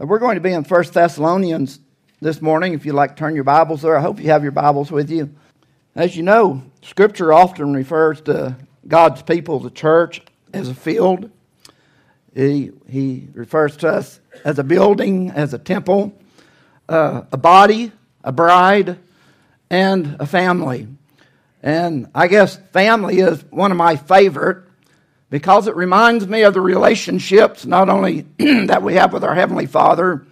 Uh, we're going to be in 1 Thessalonians this morning. If you'd like to turn your Bibles there, I hope you have your Bibles with you. As you know, Scripture often refers to God's people, the church, as a field. He, he refers to us as a building, as a temple, uh, a body, a bride, and a family. And I guess family is one of my favorite because it reminds me of the relationships not only that we have with our Heavenly Father,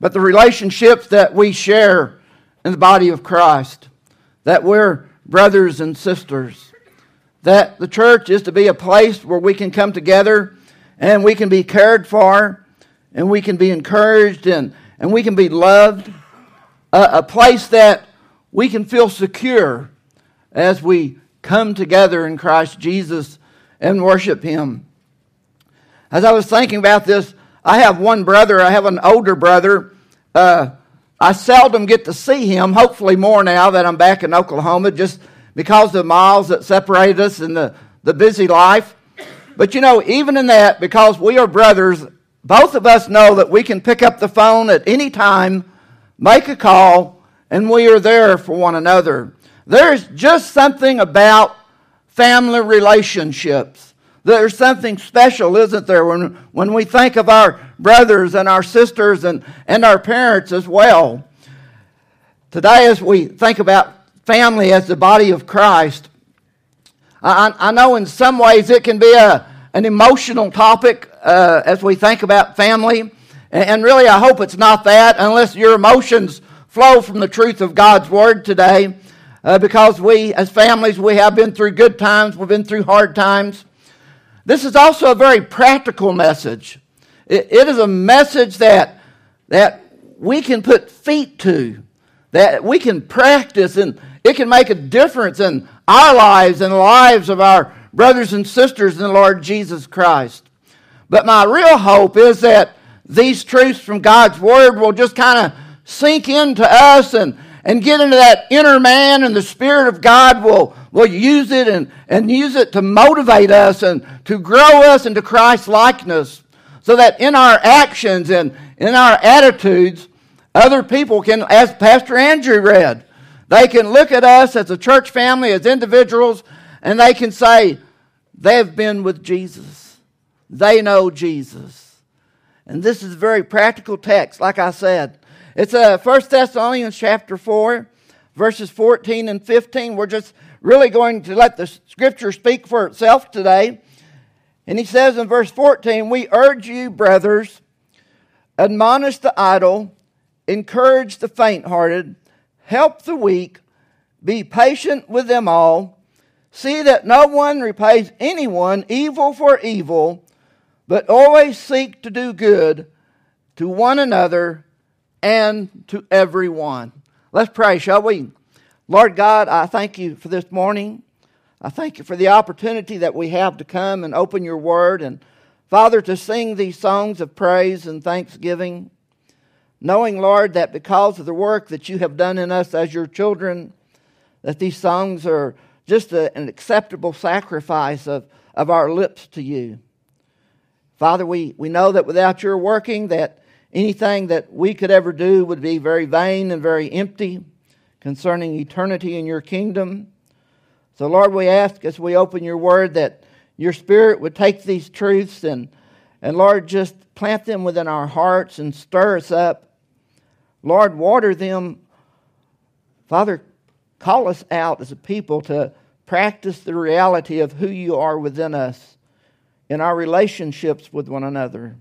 but the relationships that we share in the body of Christ, that we're brothers and sisters, that the church is to be a place where we can come together and we can be cared for and we can be encouraged and, and we can be loved, a, a place that we can feel secure as we come together in Christ Jesus and worship Him. As I was thinking about this, I have one brother, I have an older brother. Uh, I seldom get to see him, hopefully more now that I'm back in Oklahoma, just because of the miles that separate us and the, the busy life. But you know, even in that, because we are brothers, both of us know that we can pick up the phone at any time, make a call, and we are there for one another. There's just something about family relationships. There's something special, isn't there, when, when we think of our brothers and our sisters and, and our parents as well. Today, as we think about family as the body of Christ, I, I know in some ways it can be a, an emotional topic uh, as we think about family. And, and really, I hope it's not that, unless your emotions flow from the truth of God's Word today uh, because we, as families, we have been through good times, we've been through hard times. This is also a very practical message. it, it is a message that, that we can put feet to, that we can practice, and it can make a difference in our lives and the lives of our brothers and sisters in the Lord Jesus Christ. But my real hope is that these truths from God's Word will just kind of sink into us and, and get into that inner man, and the Spirit of God will, will use it and, and use it to motivate us and to grow us into Christ likeness so that in our actions and in our attitudes, other people can, as Pastor Andrew read, they can look at us as a church family, as individuals, and they can say, they've been with Jesus. They know Jesus. And this is a very practical text, like I said. It's uh, 1 Thessalonians chapter 4, verses 14 and 15. We're just really going to let the scripture speak for itself today. And he says in verse 14, We urge you, brothers, admonish the idle, encourage the faint hearted, help the weak, be patient with them all. See that no one repays anyone evil for evil, but always seek to do good to one another and to everyone. Let's pray, shall we? Lord God, I thank you for this morning. I thank you for the opportunity that we have to come and open your word and, Father, to sing these songs of praise and thanksgiving, knowing, Lord, that because of the work that you have done in us as your children, that these songs are just a, an acceptable sacrifice of, of our lips to you. Father, we, we know that without your working, that Anything that we could ever do would be very vain and very empty concerning eternity in your kingdom. So, Lord, we ask as we open your word that your Spirit would take these truths and, and Lord, just plant them within our hearts and stir us up. Lord, water them. Father, call us out as a people to practice the reality of who you are within us in our relationships with one another.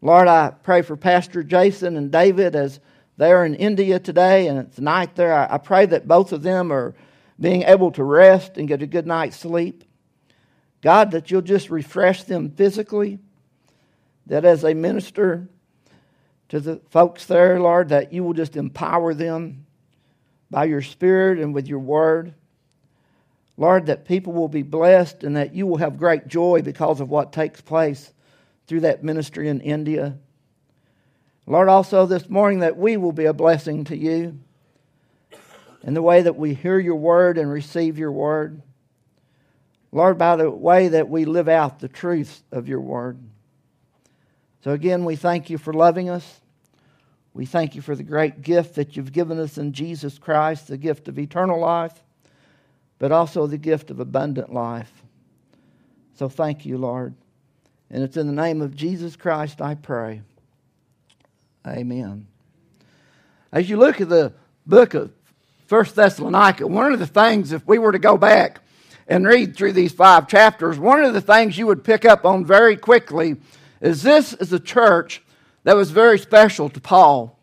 Lord, I pray for Pastor Jason and David as they're in India today and it's night there. I pray that both of them are being able to rest and get a good night's sleep. God, that you'll just refresh them physically, that as they minister to the folks there, Lord, that you will just empower them by your Spirit and with your word. Lord, that people will be blessed and that you will have great joy because of what takes place through that ministry in India. Lord, also this morning that we will be a blessing to you in the way that we hear your word and receive your word. Lord, by the way that we live out the truths of your word. So again, we thank you for loving us. We thank you for the great gift that you've given us in Jesus Christ, the gift of eternal life, but also the gift of abundant life. So thank you, Lord. And it's in the name of Jesus Christ I pray. Amen. As you look at the book of First Thessalonica, one of the things, if we were to go back and read through these five chapters, one of the things you would pick up on very quickly is this is a church that was very special to Paul.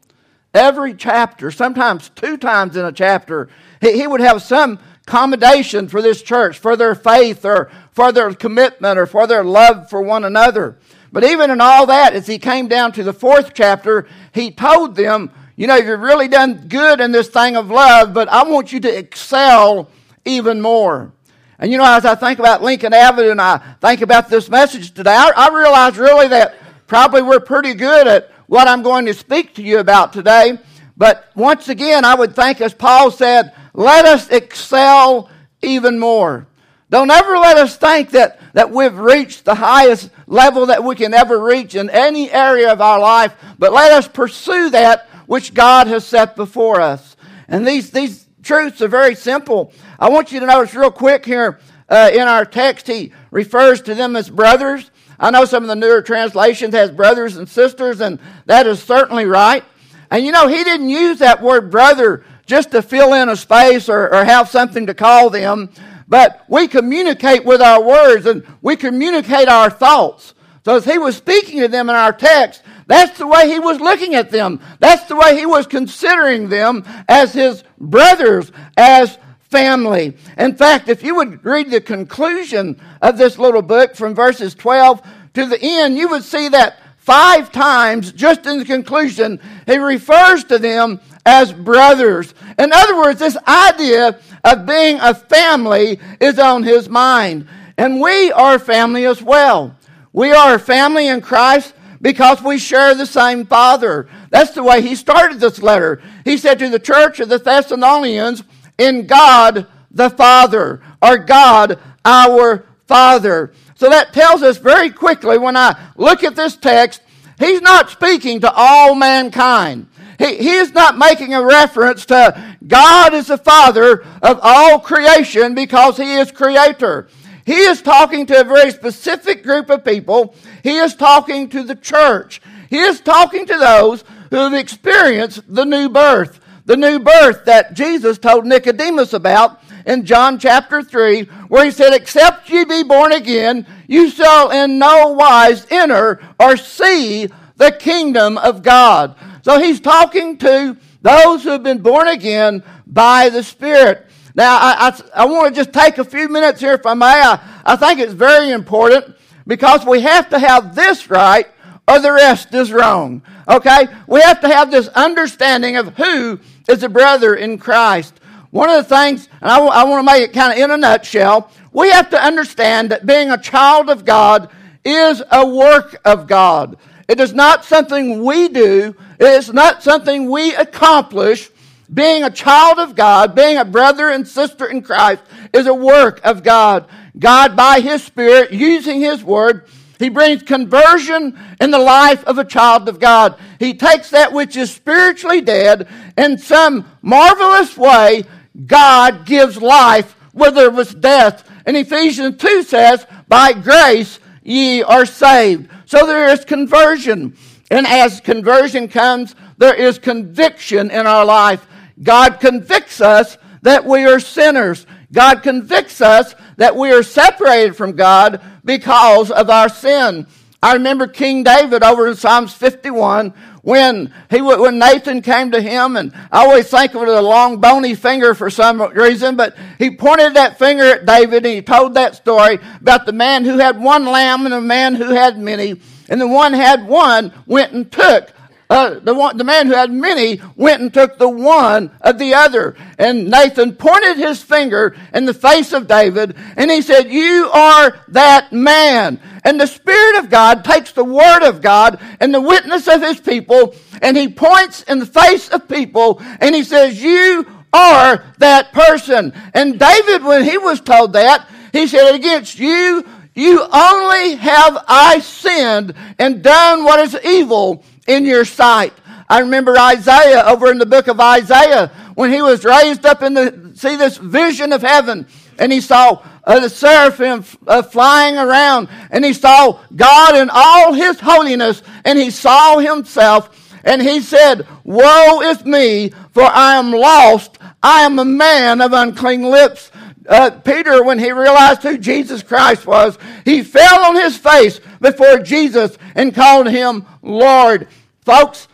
Every chapter, sometimes two times in a chapter, he, he would have some commendation for this church, for their faith or for their commitment or for their love for one another. But even in all that, as he came down to the fourth chapter, he told them, you know, you've really done good in this thing of love, but I want you to excel even more. And you know, as I think about Lincoln Avenue and I think about this message today, I, I realize really that probably we're pretty good at what I'm going to speak to you about today. But once again, I would think, as Paul said, let us excel even more. Don't ever let us think that, that we've reached the highest level that we can ever reach in any area of our life, but let us pursue that which God has set before us. And these, these truths are very simple. I want you to notice real quick here uh, in our text, he refers to them as brothers. I know some of the newer translations has brothers and sisters, and that is certainly right. And you know, he didn't use that word brother just to fill in a space or, or have something to call them, but we communicate with our words and we communicate our thoughts. So as he was speaking to them in our text, that's the way he was looking at them. That's the way he was considering them as his brothers, as family. In fact, if you would read the conclusion of this little book from verses 12 to the end, you would see that five times, just in the conclusion, he refers to them as brothers. In other words, this idea of being a family is on his mind. And we are family as well. We are a family in Christ because we share the same Father. That's the way he started this letter. He said to the church of the Thessalonians, in God the Father, or God our Father. So that tells us very quickly when I look at this text, he's not speaking to all mankind. He, he is not making a reference to God is the Father of all creation because He is Creator. He is talking to a very specific group of people. He is talking to the church. He is talking to those who have experienced the new birth. The new birth that Jesus told Nicodemus about in John chapter 3, where he said, Except ye be born again, you shall in no wise enter or see the kingdom of God. So he's talking to those who have been born again by the Spirit. Now, I, I, I want to just take a few minutes here, if I may. I, I think it's very important because we have to have this right or the rest is wrong. Okay? We have to have this understanding of who is a brother in Christ. One of the things, and I, w- I want to make it kind of in a nutshell, we have to understand that being a child of God is a work of God. It is not something we do. It is not something we accomplish. Being a child of God, being a brother and sister in Christ is a work of God. God, by His Spirit, using His Word, He brings conversion in the life of a child of God. He takes that which is spiritually dead in some marvelous way. God gives life where there was death. And Ephesians 2 says, by grace ye are saved. So there is conversion. And as conversion comes, there is conviction in our life. God convicts us that we are sinners. God convicts us that we are separated from God because of our sin. I remember King David over in Psalms 51 when he when Nathan came to him, and I always think of it as a long bony finger for some reason, but he pointed that finger at David and he told that story about the man who had one lamb and the man who had many, and the one had one went and took uh, the, one, the man who had many went and took the one of the other. And Nathan pointed his finger in the face of David and he said, You are that man. And the Spirit of God takes the Word of God and the witness of His people and He points in the face of people and He says, You are that person. And David, when he was told that, he said, Against you You only have I sinned and done what is evil in your sight. I remember Isaiah over in the book of Isaiah when he was raised up in the, see this vision of heaven and he saw uh, the seraphim uh, flying around and he saw God in all his holiness and he saw himself and he said, Woe is me, for I am lost. I am a man of unclean lips. Uh, Peter, when he realized who Jesus Christ was, he fell on his face before Jesus and called him Lord. Folks,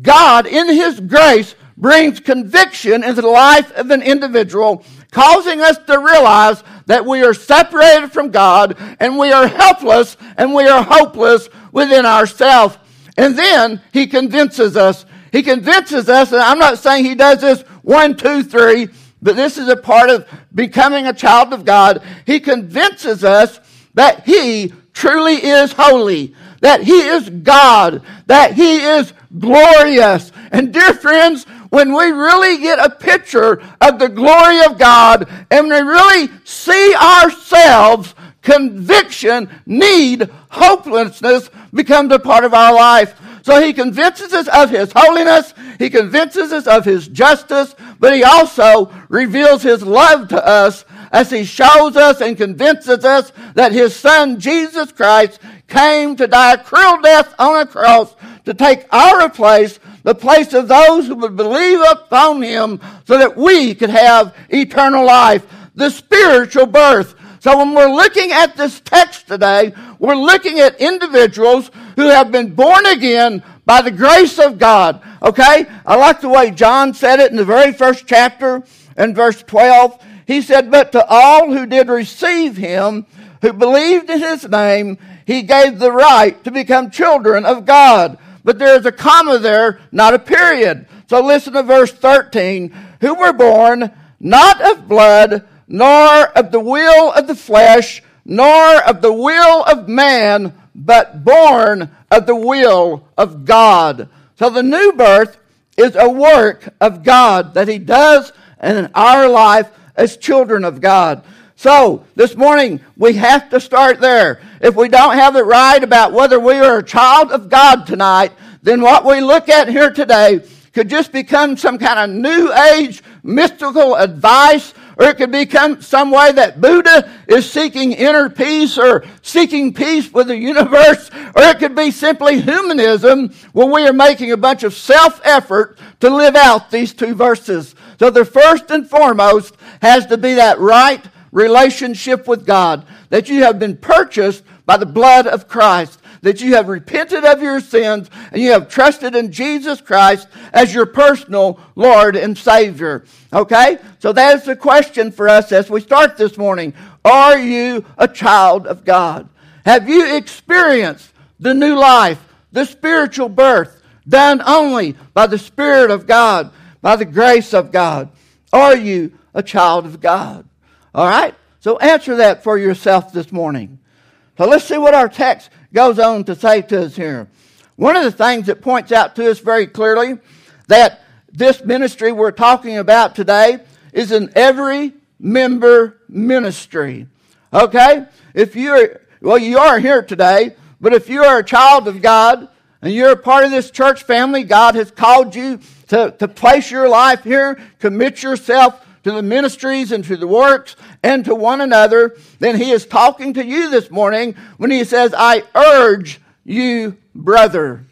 God, in His grace, brings conviction into the life of an individual, causing us to realize that we are separated from God and we are helpless and we are hopeless within ourselves. And then He convinces us. He convinces us, and I'm not saying He does this one, two, three, but this is a part of becoming a child of God. He convinces us that He truly is holy, that He is God, that He is glorious. And dear friends, when we really get a picture of the glory of God and we really see ourselves, conviction, need, hopelessness becomes a part of our life. So he convinces us of his holiness, he convinces us of his justice, but he also reveals his love to us as he shows us and convinces us that his son Jesus Christ came to die a cruel death on a cross to take our place, the place of those who would believe upon him, so that we could have eternal life, the spiritual birth. So when we're looking at this text today, we're looking at individuals who have been born again by the grace of God. Okay? I like the way John said it in the very first chapter in verse 12. He said, But to all who did receive him, who believed in his name, he gave the right to become children of God. But there's a comma there, not a period. So listen to verse 13. Who were born not of blood, nor of the will of the flesh, nor of the will of man, but born of the will of God. So the new birth is a work of God that He does in our life as children of God. So, this morning, we have to start there. If we don't have it right about whether we are a child of God tonight, then what we look at here today could just become some kind of new age mystical advice, or it could become some way that Buddha is seeking inner peace or seeking peace with the universe, or it could be simply humanism where we are making a bunch of self effort to live out these two verses. So the first and foremost has to be that right relationship with God, that you have been purchased by the blood of Christ, that you have repented of your sins, and you have trusted in Jesus Christ as your personal Lord and Savior. Okay? So that is the question for us as we start this morning. Are you a child of God? Have you experienced the new life, the spiritual birth, done only by the Spirit of God, by the grace of God? Are you a child of God? All right? So answer that for yourself this morning. So let's see what our text goes on to say to us here. One of the things that points out to us very clearly that this ministry we're talking about today is an every member ministry. Okay? If you're, well, you are here today, but if you are a child of God and you're a part of this church family, God has called you to, to place your life here, commit yourself to the ministries and to the works and to one another, then he is talking to you this morning when he says, I urge you, brother.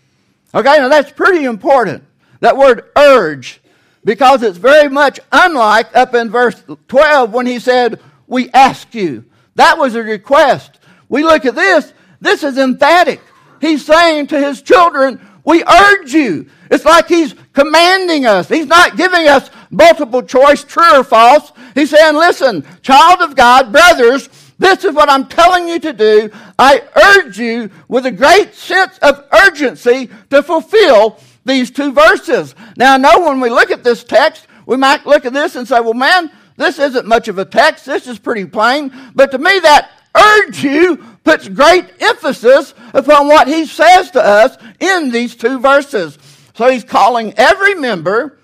Okay, now that's pretty important. That word urge, because it's very much unlike up in verse 12 when he said, We ask you. That was a request. We look at this, this is emphatic. He's saying to his children, We urge you. It's like he's commanding us. He's not giving us multiple choice, true or false. He's saying, listen, child of God, brothers, this is what I'm telling you to do. I urge you with a great sense of urgency to fulfill these two verses. Now, I know when we look at this text, we might look at this and say, well, man, this isn't much of a text. This is pretty plain. But to me, that urge you puts great emphasis upon what he says to us in these two verses. So he's calling every member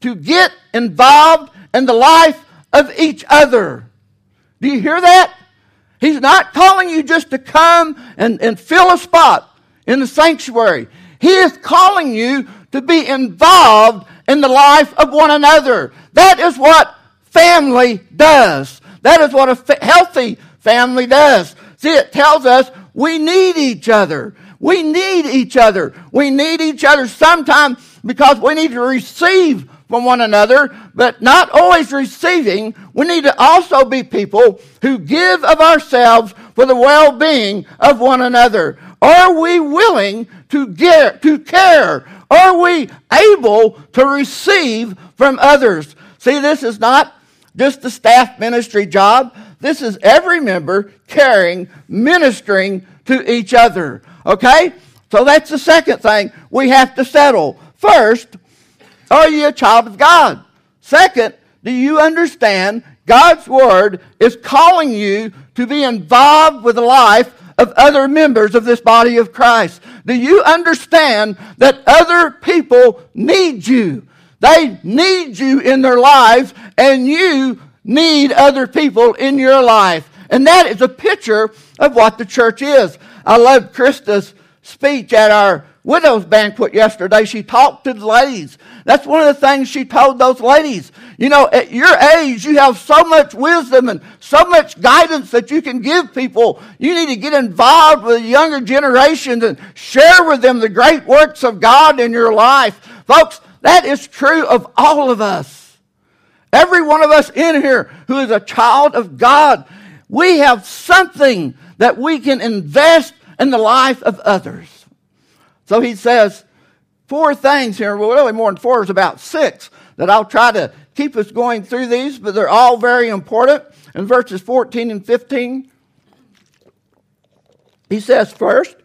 to get involved in the life of each other. Do you hear that? He's not calling you just to come and, and fill a spot in the sanctuary. He is calling you to be involved in the life of one another. That is what family does. That is what a healthy family does. See, it tells us we need each other. We need each other. We need each other sometimes because we need to receive from one another, but not always receiving. We need to also be people who give of ourselves for the well-being of one another. Are we willing to get, to care? Are we able to receive from others? See, this is not just the staff ministry job. This is every member caring, ministering to each other. Okay? So that's the second thing we have to settle. First, are you a child of God? Second, do you understand God's Word is calling you to be involved with the life of other members of this body of Christ? Do you understand that other people need you? They need you in their lives, and you need other people in your life. And that is a picture of what the church is. I love Krista's speech at our widow's banquet yesterday. She talked to the ladies. That's one of the things she told those ladies. You know, at your age, you have so much wisdom and so much guidance that you can give people. You need to get involved with the younger generations and share with them the great works of God in your life. Folks, that is true of all of us. Every one of us in here who is a child of God, we have something that we can invest in the life of others. So he says four things here. Well, really more than four is about six that I'll try to keep us going through these, but they're all very important. In verses 14 and 15, he says, first,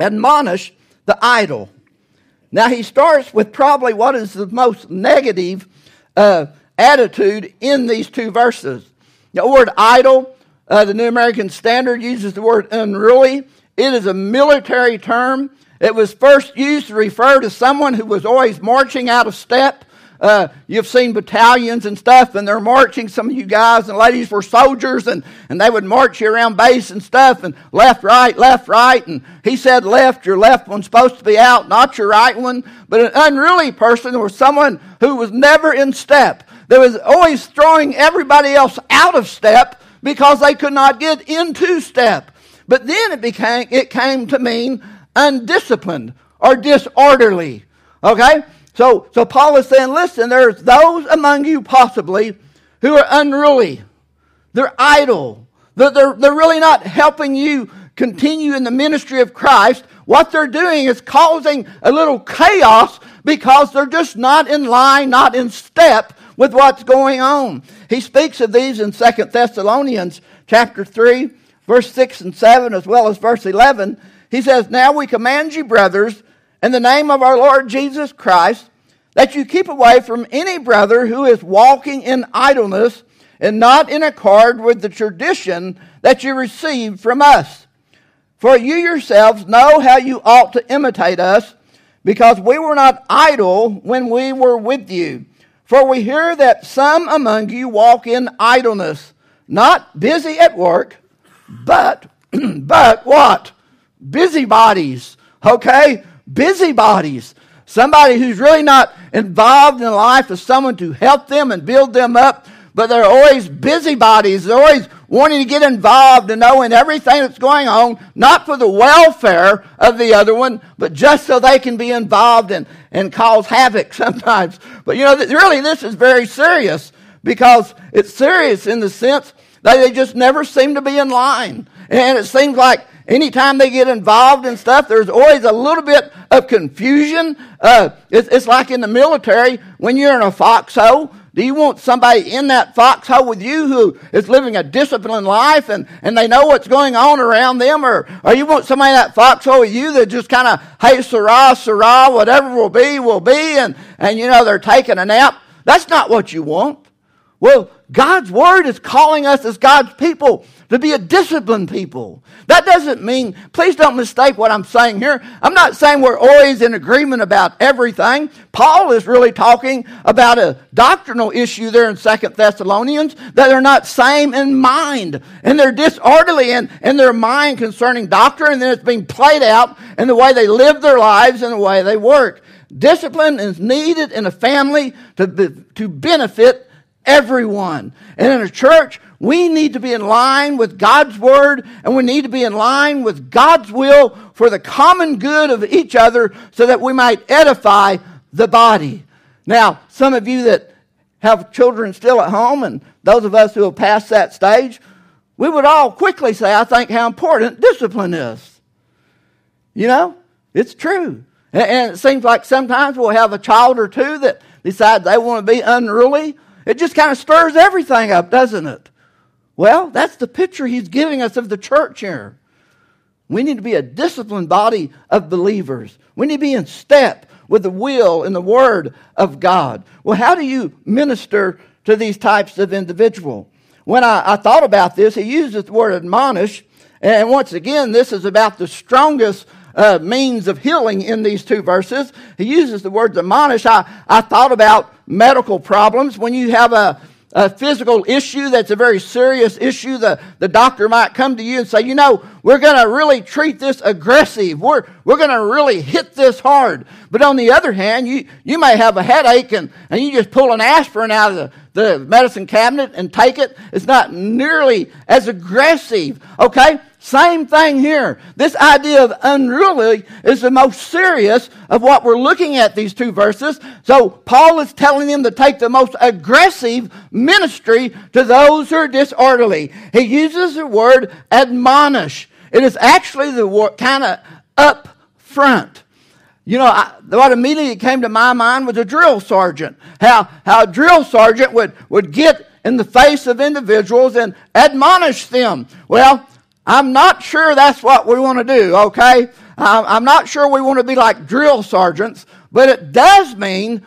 admonish the idle. Now he starts with probably what is the most negative uh, attitude in these two verses. The word idle, uh, the New American Standard uses the word unruly. It is a military term. It was first used to refer to someone who was always marching out of step. Uh, you've seen battalions and stuff, and they're marching. Some of you guys and ladies were soldiers, and, and they would march you around base and stuff, and left, right, left, right. And he said left, your left one's supposed to be out, not your right one. But an unruly person was someone who was never in step. That was always throwing everybody else out of step because they could not get into step. But then it became, it came to mean undisciplined or disorderly. Okay? So, so Paul is saying, listen, there's those among you possibly who are unruly. They're idle. They're, they're, they're really not helping you continue in the ministry of Christ. What they're doing is causing a little chaos because they're just not in line, not in step with what's going on. He speaks of these in Second Thessalonians chapter 3, verse 6 and 7, as well as verse 11. He says, Now we command you, brothers, in the name of our Lord Jesus Christ, that you keep away from any brother who is walking in idleness and not in accord with the tradition that you received from us. For you yourselves know how you ought to imitate us, because we were not idle when we were with you. For we hear that some among you walk in idleness, not busy at work, but, but what? Busybodies, okay? Busybodies. Somebody who's really not involved in life of someone to help them and build them up, but they're always busybodies. They're always wanting to get involved and knowing everything that's going on, not for the welfare of the other one, but just so they can be involved and, and cause havoc sometimes. But you know, really, this is very serious because it's serious in the sense that they just never seem to be in line. And it seems like Anytime they get involved in stuff, there's always a little bit of confusion. Uh, it's, it's like in the military when you're in a foxhole. Do you want somebody in that foxhole with you who is living a disciplined life and, and they know what's going on around them? Or, or you want somebody in that foxhole with you that just kind of, hey, Sarah, Sarah, whatever will be, will be, and, and you know, they're taking a nap? That's not what you want. Well, God's Word is calling us as God's people to be a disciplined people. That doesn't mean, please don't mistake what I'm saying here. I'm not saying we're always in agreement about everything. Paul is really talking about a doctrinal issue there in Second Thessalonians that they're not same in mind and they're disorderly in, in their mind concerning doctrine and then it's being played out in the way they live their lives and the way they work. Discipline is needed in a family to, be, to benefit everyone. And in a church, we need to be in line with God's word and we need to be in line with God's will for the common good of each other so that we might edify the body. Now, some of you that have children still at home and those of us who have passed that stage, we would all quickly say, I think, how important discipline is. You know, it's true. And it seems like sometimes we'll have a child or two that decides they want to be unruly. It just kind of stirs everything up, doesn't it? Well, that's the picture he's giving us of the church here. We need to be a disciplined body of believers. We need to be in step with the will and the word of God. Well, how do you minister to these types of individual? When I, I thought about this, he uses the word admonish. And once again, this is about the strongest uh, means of healing in these two verses. He uses the word admonish. I, I thought about medical problems. When you have a, a physical issue that's a very serious issue, the, the doctor might come to you and say, you know, we're going to really treat this aggressive. We're, we're going to really hit this hard. But on the other hand, you, you may have a headache and, and you just pull an aspirin out of the, the medicine cabinet and take it. It's not nearly as aggressive. Okay? Same thing here. This idea of unruly is the most serious of what we're looking at these two verses. So Paul is telling them to take the most aggressive ministry to those who are disorderly. He uses the word admonish. It is actually the word kind of up front. You know, I, what immediately came to my mind was a drill sergeant. How, how a drill sergeant would, would get in the face of individuals and admonish them. Well, I'm not sure that's what we want to do, okay? I'm not sure we want to be like drill sergeants, but it does mean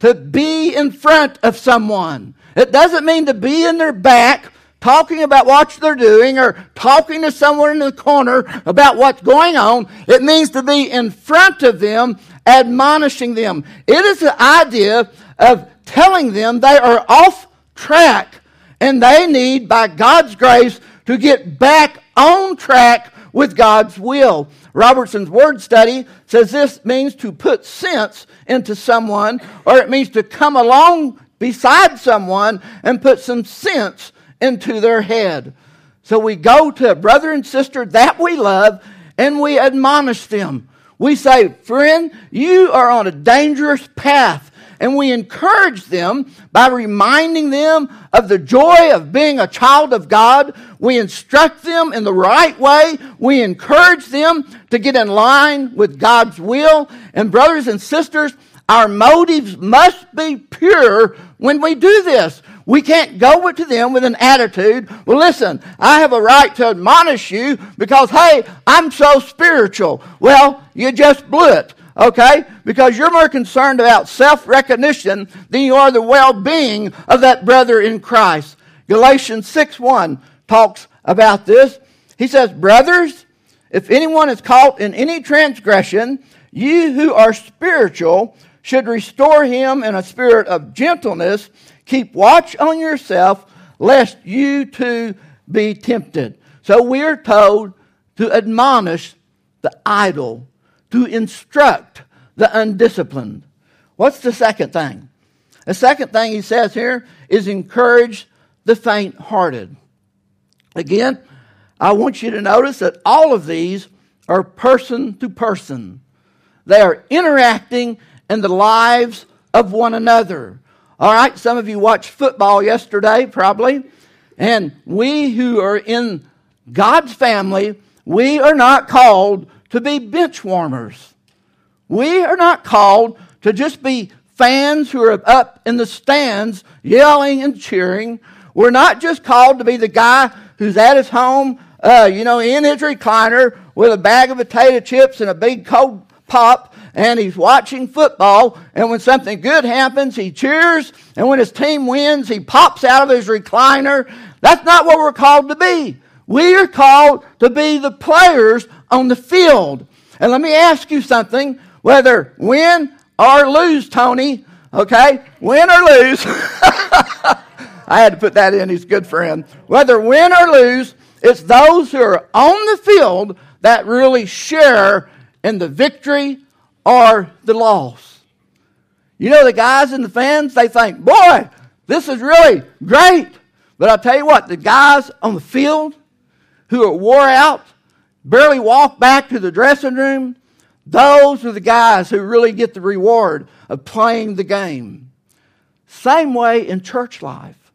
to be in front of someone. It doesn't mean to be in their back talking about what they're doing or talking to someone in the corner about what's going on. It means to be in front of them, admonishing them. It is the idea of telling them they are off track and they need, by God's grace, to get back on track with God's will. Robertson's word study says this means to put sense into someone, or it means to come along beside someone and put some sense into their head. So we go to a brother and sister that we love and we admonish them. We say, friend, you are on a dangerous path and we encourage them by reminding them of the joy of being a child of God. We instruct them in the right way. We encourage them to get in line with God's will. And brothers and sisters, our motives must be pure when we do this. We can't go to them with an attitude, well, listen, I have a right to admonish you because, hey, I'm so spiritual. Well, you just blew it okay? Because you're more concerned about self recognition than you are the well being of that brother in Christ. Galatians 6 1 talks about this. He says, Brothers, if anyone is caught in any transgression, you who are spiritual should restore him in a spirit of gentleness. Keep watch on yourself, lest you too be tempted. So we're told to admonish the idle to instruct the undisciplined. What's the second thing? The second thing he says here is encourage the faint hearted. Again, I want you to notice that all of these are person to person. They are interacting in the lives of one another. All right, some of you watched football yesterday, probably. And we who are in God's family, we are not called to be bench warmers. We are not called to just be fans who are up in the stands yelling and cheering. We're not just called to be the guy who's at his home, uh, you know, in his recliner with a bag of potato chips and a big cold pop, and he's watching football. And when something good happens, he cheers. And when his team wins, he pops out of his recliner. That's not what we're called to be. We are called to be the players on the field. And let me ask you something whether win or lose, Tony, okay? Win or lose. I had to put that in, he's a good friend. Whether win or lose, it's those who are on the field that really share in the victory or the loss. You know, the guys and the fans, they think, boy, this is really great. But I'll tell you what, the guys on the field who are wore out, barely walk back to the dressing room, those are the guys who really get the reward of playing the game. Same way in church life.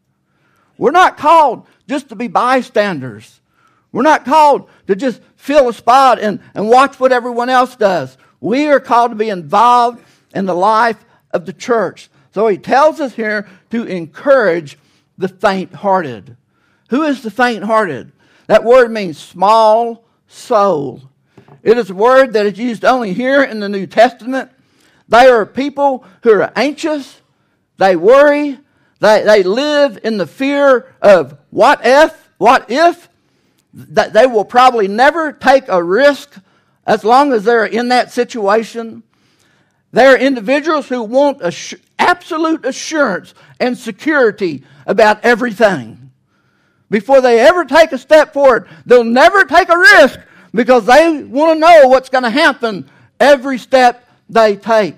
We're not called just to be bystanders. We're not called to just fill a spot and, and watch what everyone else does. We are called to be involved in the life of the church. So he tells us here to encourage the faint hearted. Who is the faint hearted? That word means small soul. It is a word that is used only here in the New Testament. They are people who are anxious, they worry, they, they live in the fear of what if, what if. That they will probably never take a risk as long as they're in that situation. They're individuals who want assu- absolute assurance and security about everything. Before they ever take a step forward, they'll never take a risk because they want to know what's going to happen every step they take.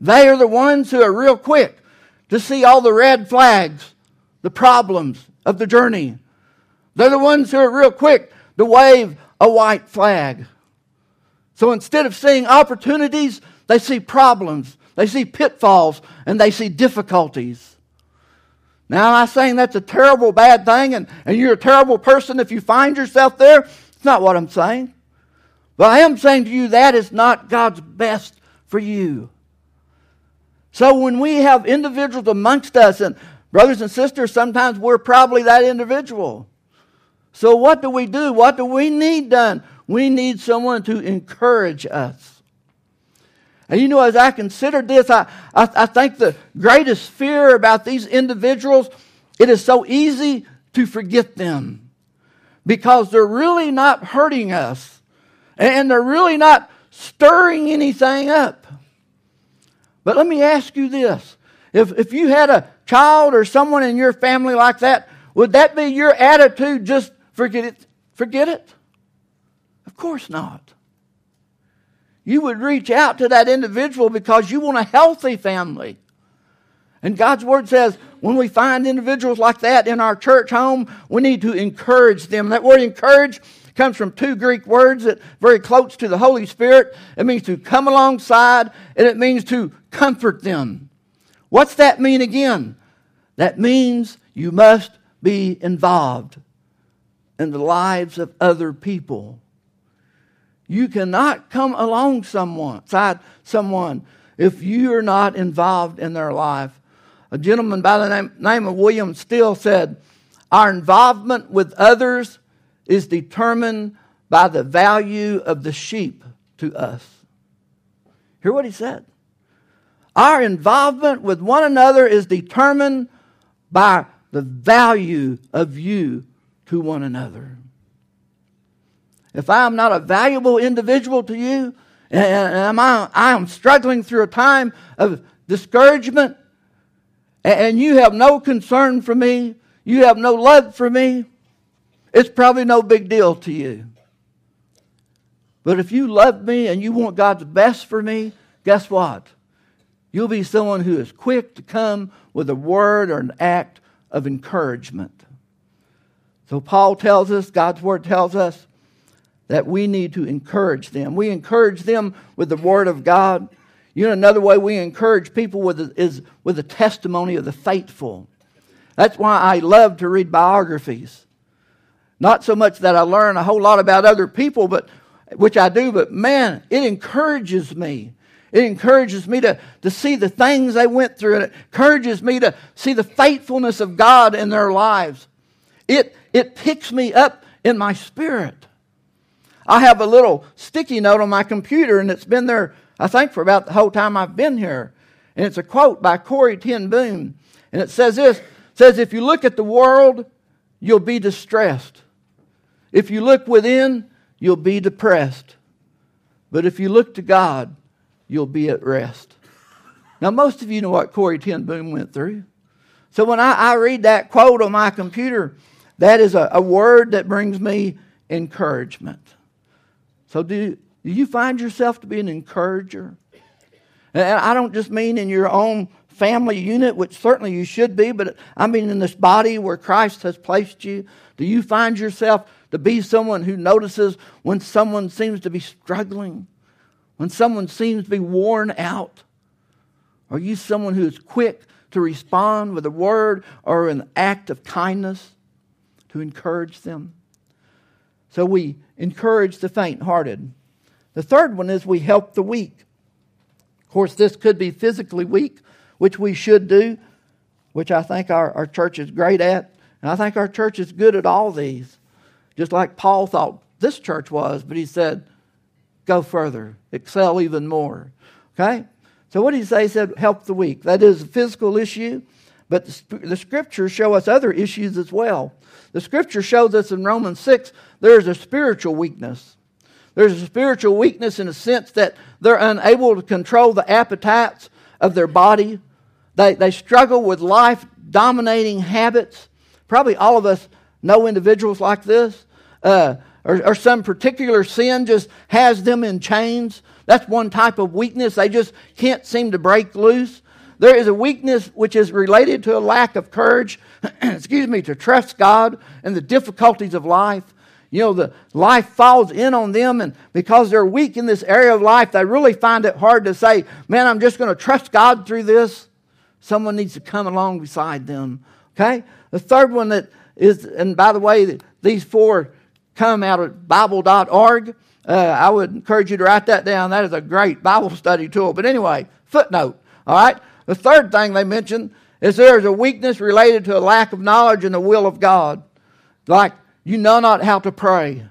They are the ones who are real quick to see all the red flags, the problems of the journey. They're the ones who are real quick to wave a white flag. So instead of seeing opportunities, they see problems, they see pitfalls, and they see difficulties. Now, am I saying that's a terrible, bad thing and, and you're a terrible person if you find yourself there? It's not what I'm saying. But I am saying to you that is not God's best for you. So when we have individuals amongst us, and brothers and sisters, sometimes we're probably that individual. So what do we do? What do we need done? We need someone to encourage us. And you know, as I considered this, I, I, I think the greatest fear about these individuals, it is so easy to forget them because they're really not hurting us and they're really not stirring anything up. But let me ask you this. If, if you had a child or someone in your family like that, would that be your attitude? Just forget it? Forget it? Of course not. You would reach out to that individual because you want a healthy family. And God's Word says when we find individuals like that in our church home, we need to encourage them. That word encourage comes from two Greek words that very close to the Holy Spirit. It means to come alongside and it means to comfort them. What's that mean again? That means you must be involved in the lives of other people. You cannot come along someone, side someone if you are not involved in their life. A gentleman by the name, name of William Still said, Our involvement with others is determined by the value of the sheep to us. Hear what he said. Our involvement with one another is determined by the value of you to one another. If I am not a valuable individual to you, and I, I am struggling through a time of discouragement, and you have no concern for me, you have no love for me, it's probably no big deal to you. But if you love me and you want God's best for me, guess what? You'll be someone who is quick to come with a word or an act of encouragement. So Paul tells us, God's word tells us, that we need to encourage them. We encourage them with the word of God. You know, another way we encourage people with is with the testimony of the faithful. That's why I love to read biographies. Not so much that I learn a whole lot about other people, but which I do, but man, it encourages me. It encourages me to, to see the things they went through, it encourages me to see the faithfulness of God in their lives. It, it picks me up in my spirit. I have a little sticky note on my computer, and it's been there, I think, for about the whole time I've been here. And it's a quote by Corrie ten Boom. And it says this says, If you look at the world, you'll be distressed. If you look within, you'll be depressed. But if you look to God, you'll be at rest. Now, most of you know what Corrie ten Boom went through. So when I, I read that quote on my computer, that is a, a word that brings me encouragement. So, do, do you find yourself to be an encourager? And I don't just mean in your own family unit, which certainly you should be, but I mean in this body where Christ has placed you. Do you find yourself to be someone who notices when someone seems to be struggling, when someone seems to be worn out? Are you someone who is quick to respond with a word or an act of kindness to encourage them? So we encourage the faint hearted. The third one is we help the weak. Of course, this could be physically weak, which we should do, which I think our, our church is great at. And I think our church is good at all these, just like Paul thought this church was, but he said, go further, excel even more. Okay? So what did he say? He said, help the weak. That is a physical issue, but the, scriptures show us other issues as well. The scripture shows us in Romans 6 there is a spiritual weakness. There's a spiritual weakness in the sense that they're unable to control the appetites of their body. They, they struggle with life dominating habits. Probably all of us know individuals like this. Uh, or, or some particular sin just has them in chains. That's one type of weakness. They just can't seem to break loose. There is a weakness which is related to a lack of courage, excuse me, to trust God in the difficulties of life. You know, the life falls in on them, and because they're weak in this area of life, they really find it hard to say, Man, I'm just going to trust God through this. Someone needs to come along beside them. Okay? The third one that is, and by the way, these four come out of Bible.org. Uh, I would encourage you to write that down. That is a great Bible study tool. But anyway, footnote. All right? The third thing they mention is there is a weakness related to a lack of knowledge in the will of God. Like you know not how to pray.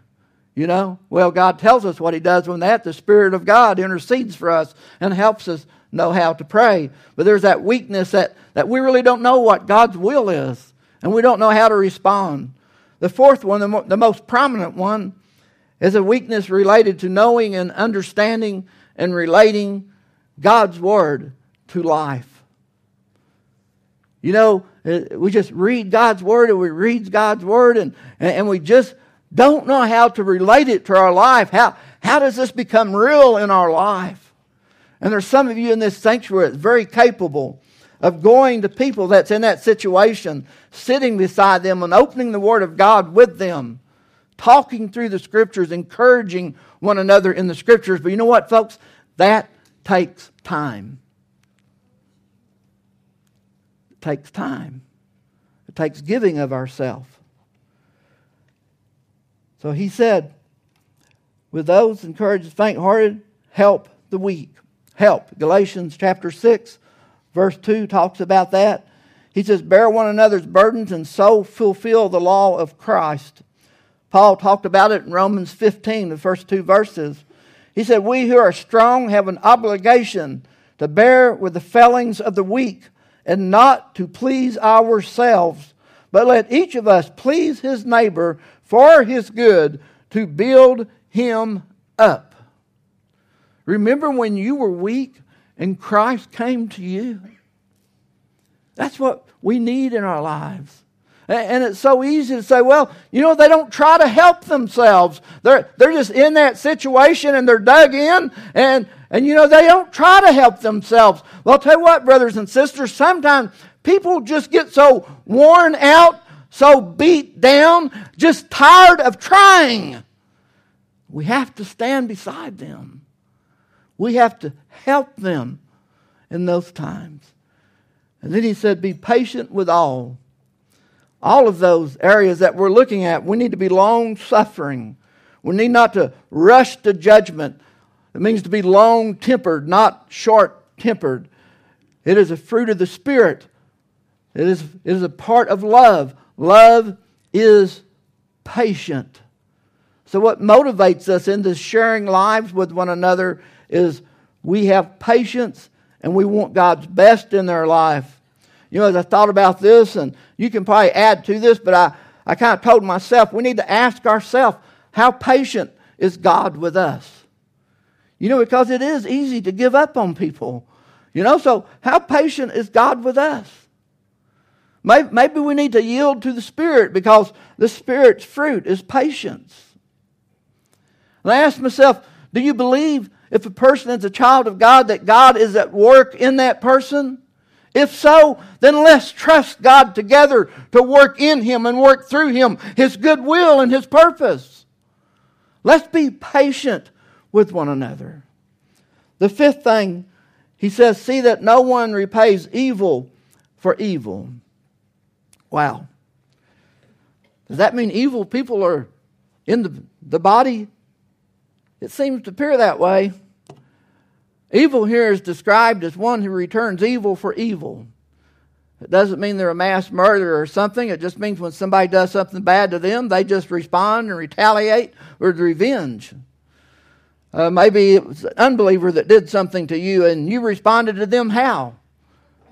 You know? Well, God tells us what He does when that. The Spirit of God intercedes for us and helps us know how to pray. But there's that weakness that, that we really don't know what God's will is, and we don't know how to respond. The fourth one, the, mo- the most prominent one, is a weakness related to knowing and understanding and relating God's Word to life. You know, uh, we just read God's Word and we read God's Word and, and we just don't know how to relate it to our life. How, how does this become real in our life? And there's some of you in this sanctuary that's very capable of going to people that's in that situation, sitting beside them and opening the Word of God with them, talking through the Scriptures, encouraging one another in the Scriptures. But you know what, folks? That takes time. Takes time. It takes giving of ourselves. So he said, with those encouraged faint hearted, help the weak. Help. Galatians chapter 6, verse 2 talks about that. He says, Bear one another's burdens and so fulfill the law of Christ. Paul talked about it in Romans 15, the first two verses. He said, We who are strong have an obligation to bear with the failings of the weak and not to please ourselves, but let each of us please his neighbor for his good to build him up. Remember when you were weak and Christ came to you? That's what we need in our lives. And it's so easy to say, well, you know, they don't try to help themselves. They're, they're just in that situation and they're dug in and, and, you know, they don't try to help themselves. Well, I'll tell you what, brothers and sisters, sometimes people just get so worn out, so beat down, just tired of trying. We have to stand beside them. We have to help them in those times. And then he said, Be patient with all all of those areas that we're looking at, we need to be long suffering. We need not to rush to judgment. It means to be long tempered, not short tempered. It is a fruit of the Spirit. It is, it is a part of love. Love is patient. So, what motivates us into sharing lives with one another is we have patience and we want God's best in their life. You know, as I thought about this, and you can probably add to this, but I, I kind of told myself we need to ask ourselves, how patient is God with us? You know, because it is easy to give up on people. You know, so how patient is God with us? Maybe we need to yield to the Spirit because the Spirit's fruit is patience. And I asked myself, do you believe if a person is a child of God that God is at work in that person? If so, then let's trust God together to work in him and work through him his goodwill and his purpose. Let's be patient with one another. The fifth thing, he says, see that no one repays evil for evil. Wow. Does that mean evil people are in the, the body? It seems to appear that way. Evil here is described as one who returns evil for evil. It doesn't mean they're a mass murderer or something. It just means when somebody does something bad to them, they just respond and retaliate with revenge. Uh, maybe it was an unbeliever that did something to you and you responded to them how?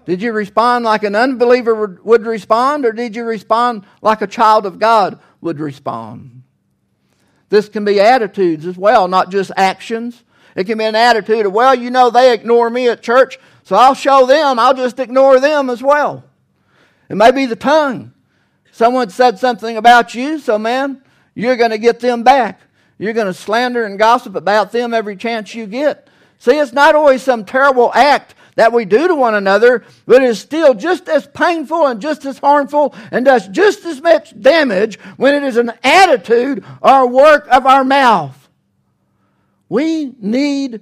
Did you respond like an unbeliever would respond, or did you respond like a child of God would respond? This can be attitudes as well, not just actions. It can be an attitude of, well, you know, they ignore me at church, so I'll show them, I'll just ignore them as well. It may be the tongue. Someone said something about you, so man, you're going to get them back. You're going to slander and gossip about them every chance you get. See, it's not always some terrible act that we do to one another, but it is still just as painful and just as harmful and does just as much damage when it is an attitude or work of our mouth. We need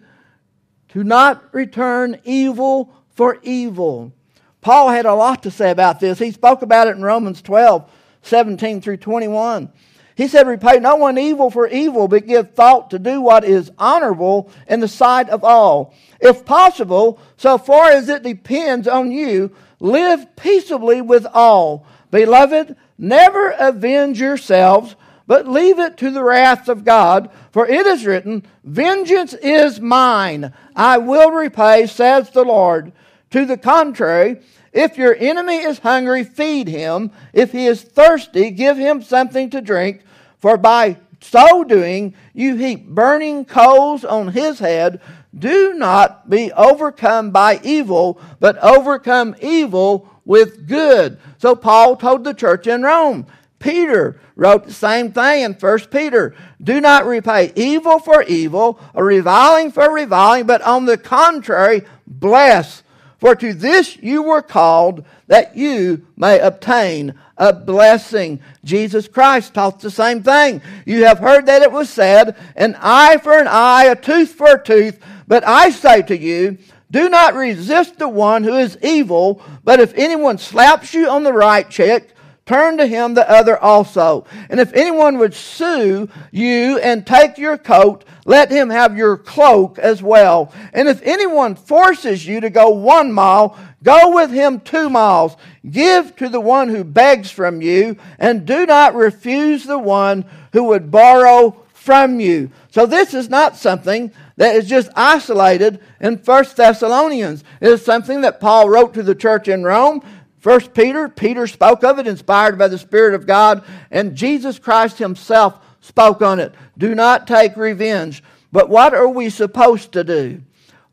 to not return evil for evil. Paul had a lot to say about this. He spoke about it in Romans 12, 17 through 21. He said, Repay no one evil for evil, but give thought to do what is honorable in the sight of all. If possible, so far as it depends on you, live peaceably with all. Beloved, never avenge yourselves but leave it to the wrath of God. For it is written, Vengeance is mine, I will repay, says the Lord. To the contrary, if your enemy is hungry, feed him. If he is thirsty, give him something to drink. For by so doing, you heap burning coals on his head. Do not be overcome by evil, but overcome evil with good. So Paul told the church in Rome, Peter wrote the same thing in 1 Peter. Do not repay evil for evil, or reviling for reviling, but on the contrary, bless. For to this you were called, that you may obtain a blessing. Jesus Christ taught the same thing. You have heard that it was said, an eye for an eye, a tooth for a tooth. But I say to you, do not resist the one who is evil, but if anyone slaps you on the right cheek, turn to him the other also. And if anyone would sue you and take your coat, let him have your cloak as well. And if anyone forces you to go one mile, go with him two miles. Give to the one who begs from you, and do not refuse the one who would borrow from you. So this is not something that is just isolated in First Thessalonians. It is something that Paul wrote to the church in Rome. First Peter, Peter spoke of it, inspired by the Spirit of God, and Jesus Christ himself spoke on it. Do not take revenge. But what are we supposed to do?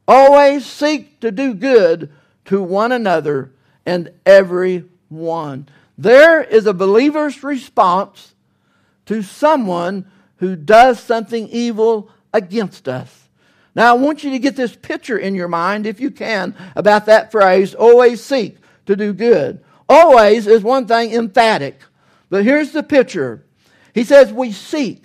Always seek to do good to one another and every one. There is a believer's response to someone who does something evil against us. Now, I want you to get this picture in your mind, if you can, about that phrase always seek to do good. Always is one thing emphatic. But here's the picture. He says, We seek.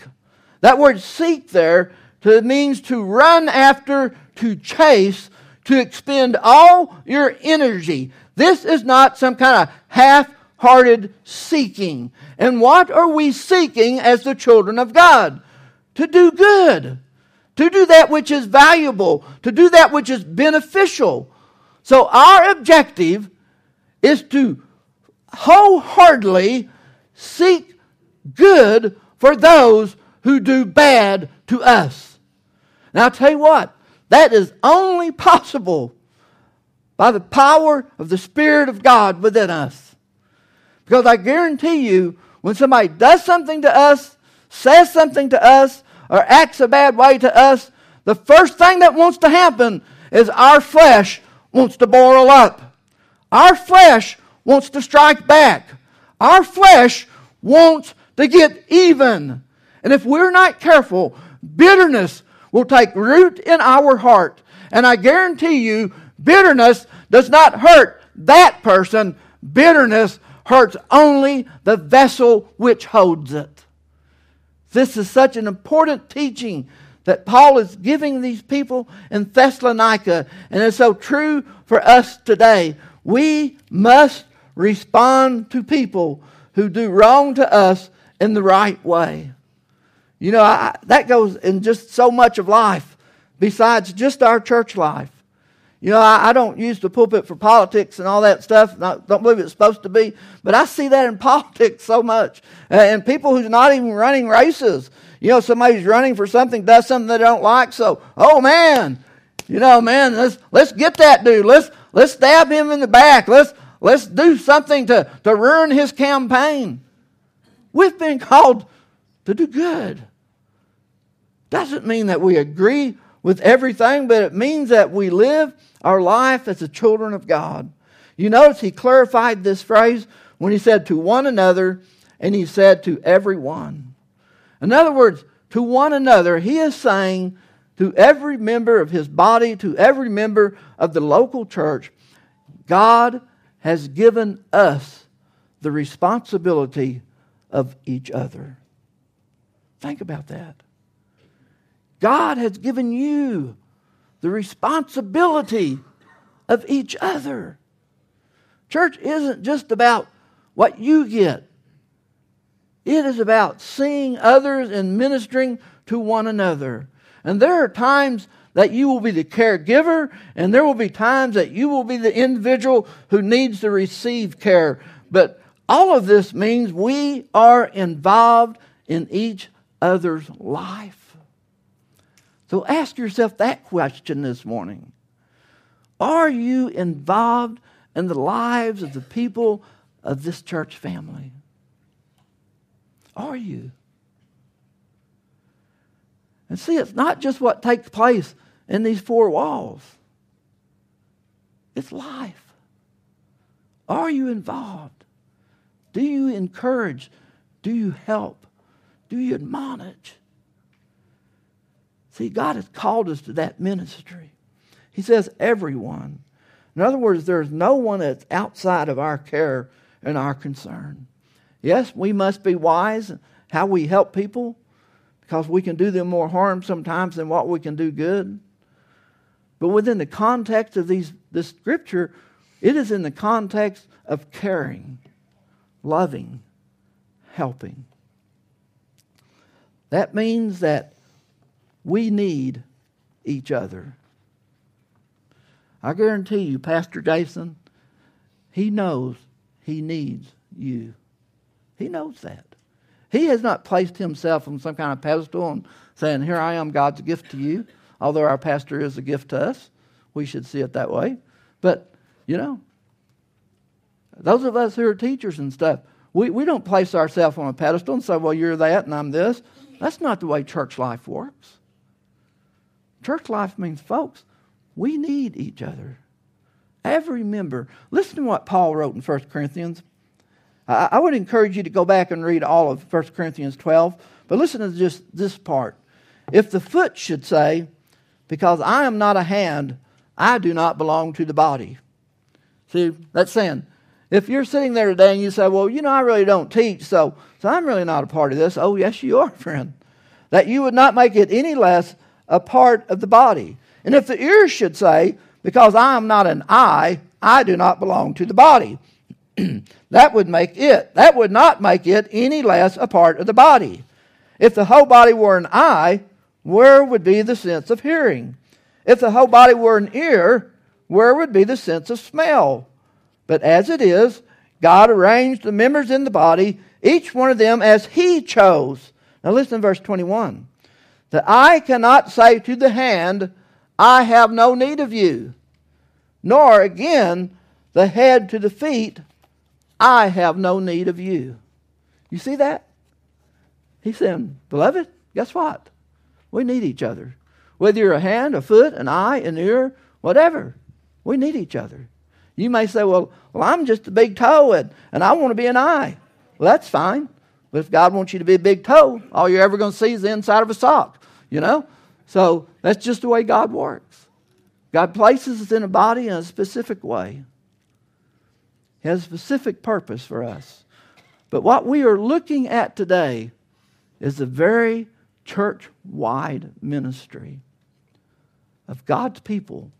That word seek there to, means to run after, to chase, to expend all your energy. This is not some kind of half hearted seeking. And what are we seeking as the children of God? To do good, to do that which is valuable, to do that which is beneficial. So our objective is to wholeheartedly seek good for those who do bad to us. Now, I'll tell you what, that is only possible by the power of the Spirit of God within us. Because I guarantee you, when somebody does something to us, says something to us, or acts a bad way to us, the first thing that wants to happen is our flesh wants to boil up. Our flesh wants to strike back. Our flesh wants to get even. And if we're not careful, bitterness will take root in our heart. And I guarantee you, bitterness does not hurt that person. Bitterness hurts only the vessel which holds it. This is such an important teaching that Paul is giving these people in Thessalonica, and it's so true for us today. We must respond to people who do wrong to us in the right way. You know, I, that goes in just so much of life besides just our church life. You know, I, I, don't use the pulpit for politics and all that stuff. I don't believe it's supposed to be. But I see that in politics so much. And people who's not even running races. You know, somebody's running for something, does something they don't like. So, oh man, you know, man, let's let's get that dude. Let's let's stab him in the back. Let's let's do something to, to ruin his campaign. We've been called to do good. Doesn't mean that we agree with everything, but it means that we live our life as the children of God. You notice he clarified this phrase when he said to one another and he said to everyone. In other words, to one another, he is saying to every member of his body, to every member of the local church, God has given us the responsibility of each other. Think about that. God has given you the responsibility of each other. Church isn't just about what you get, it is about seeing others and ministering to one another. And there are times that you will be the caregiver, and there will be times that you will be the individual who needs to receive care. But all of this means we are involved in each other's life. So ask yourself that question this morning. Are you involved in the lives of the people of this church family? Are you? And see, it's not just what takes place in these four walls, it's life. Are you involved? Do you encourage? Do you help? Do you admonish? See, God has called us to that ministry. He says, everyone. In other words, there's no one that's outside of our care and our concern. Yes, we must be wise in how we help people because we can do them more harm sometimes than what we can do good. But within the context of these, this scripture, it is in the context of caring, loving, helping. That means that we need each other. I guarantee you, Pastor Jason, he knows he needs you. He knows that. He has not placed himself on some kind of pedestal and saying, Here I am, God's gift to you. Although our pastor is a gift to us, we should see it that way. But, you know, those of us who are teachers and stuff, we, we don't place ourselves on a pedestal and say, Well, you're that and I'm this. That's not the way church life works. Church life means, folks, we need each other. Every member. Listen to what Paul wrote in 1 Corinthians I would encourage you to go back and read all of 1 Corinthians 12, but listen to just this part. If the foot should say, Because I am not a hand, I do not belong to the body. See, that's saying, if you're sitting there today and you say, Well, you know, I really don't teach, so, so I'm really not a part of this. Oh, yes, you are, friend. That you would not make it any less a part of the body. And if the ear should say, Because I am not an eye, I do not belong to the body. that would make it. That would not make it any less a part of the body. If the whole body were an eye, where would be the sense of hearing? If the whole body were an ear, where would be the sense of smell? But as it is, God arranged the members in the body, each one of them as He chose. Now listen to verse 21. The eye cannot say to the hand, I have no need of you. Nor again the head to the feet, I have no need of you. You see that? He's saying, Beloved, guess what? We need each other. Whether you're a hand, a foot, an eye, an ear, whatever, we need each other. You may say, Well, well I'm just a big toe and, and I want to be an eye. Well, that's fine. But if God wants you to be a big toe, all you're ever going to see is the inside of a sock, you know? So that's just the way God works. God places us in a body in a specific way. Has a specific purpose for us. But what we are looking at today is a very church wide ministry of God's people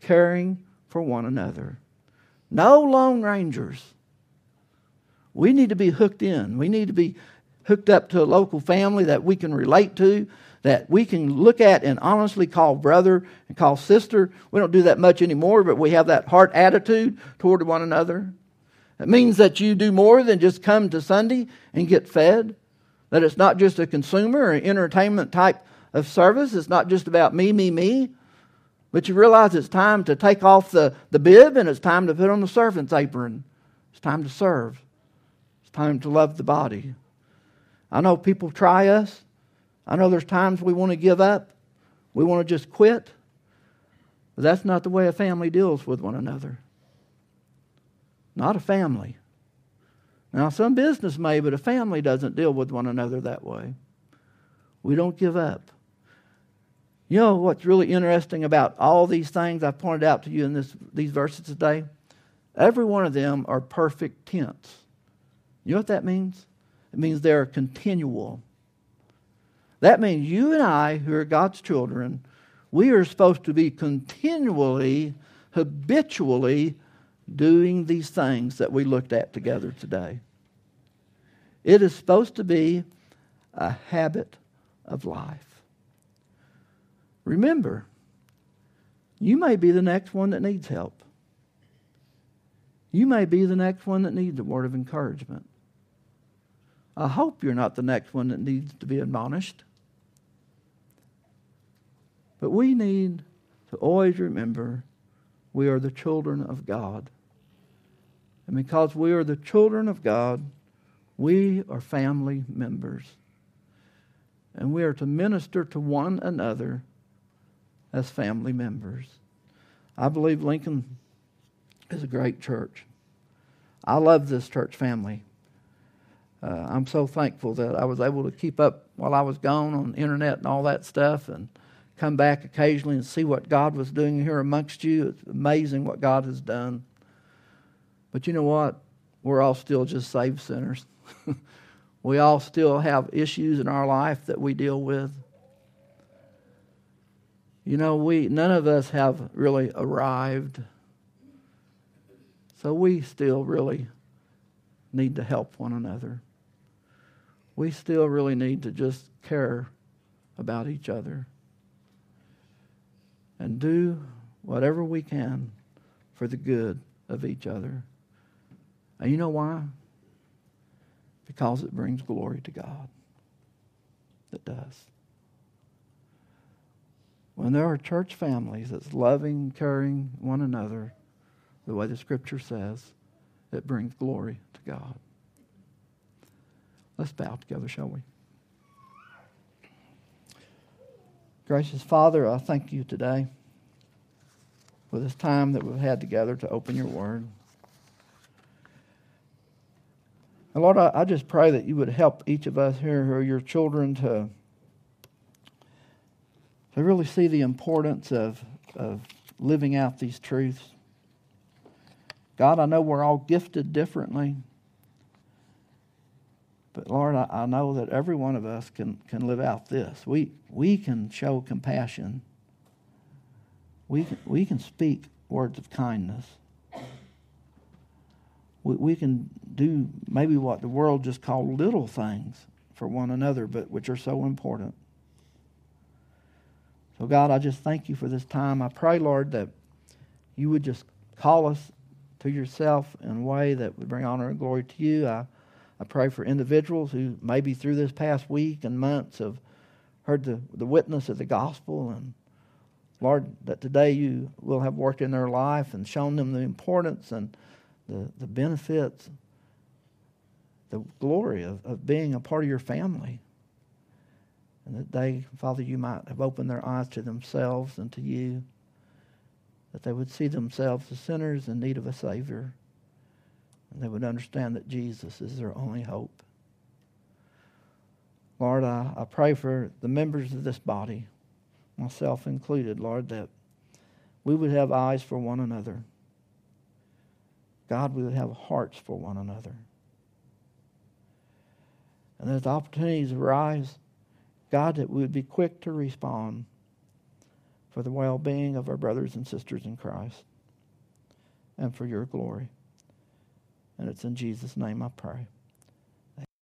caring for one another. No lone rangers. We need to be hooked in. We need to be hooked up to a local family that we can relate to, that we can look at and honestly call brother and call sister. We don't do that much anymore, but we have that heart attitude toward one another. It means that you do more than just come to Sunday and get fed, that it's not just a consumer or entertainment type of service. It's not just about me, me, me. But you realize it's time to take off the, the bib and it's time to put on the servant's apron. It's time to serve. It's time to love the body. I know people try us. I know there's times we want to give up. We want to just quit. But that's not the way a family deals with one another. Not a family. Now, some business may, but a family doesn't deal with one another that way. We don't give up. You know what's really interesting about all these things I've pointed out to you in this, these verses today? Every one of them are perfect tense. You know what that means? It means they're continual. That means you and I, who are God's children, we are supposed to be continually, habitually doing these things that we looked at together today. It is supposed to be a habit of life. Remember, you may be the next one that needs help. You may be the next one that needs a word of encouragement. I hope you're not the next one that needs to be admonished. But we need to always remember we are the children of God. And because we are the children of God, we are family members. And we are to minister to one another as family members. I believe Lincoln is a great church. I love this church family. Uh, I'm so thankful that I was able to keep up while I was gone on the internet and all that stuff and come back occasionally and see what God was doing here amongst you. It's amazing what God has done. But you know what? We're all still just saved sinners. we all still have issues in our life that we deal with. You know, we none of us have really arrived. So we still really need to help one another. We still really need to just care about each other and do whatever we can for the good of each other. And you know why? Because it brings glory to God. It does. When there are church families that's loving, caring one another, the way the scripture says, it brings glory to God. Let's bow together, shall we? Gracious Father, I thank you today for this time that we've had together to open your word. And Lord, I, I just pray that you would help each of us here who are your children to, to really see the importance of, of living out these truths. God, I know we're all gifted differently. But Lord, I, I know that every one of us can, can live out this. We, we can show compassion. We can, we can speak words of kindness. We, we can do maybe what the world just called little things for one another, but which are so important. So, God, I just thank you for this time. I pray, Lord, that you would just call us to yourself in a way that would bring honor and glory to you. I I pray for individuals who maybe through this past week and months have heard the, the witness of the gospel. And Lord, that today you will have worked in their life and shown them the importance and the, the benefits the glory of, of being a part of your family. And that they, Father, you might have opened their eyes to themselves and to you, that they would see themselves as sinners in need of a Savior, and they would understand that Jesus is their only hope. Lord, I, I pray for the members of this body, myself included, Lord, that we would have eyes for one another. God, we would have hearts for one another. And as opportunities arise, God, that we would be quick to respond for the well being of our brothers and sisters in Christ and for your glory. And it's in Jesus' name I pray.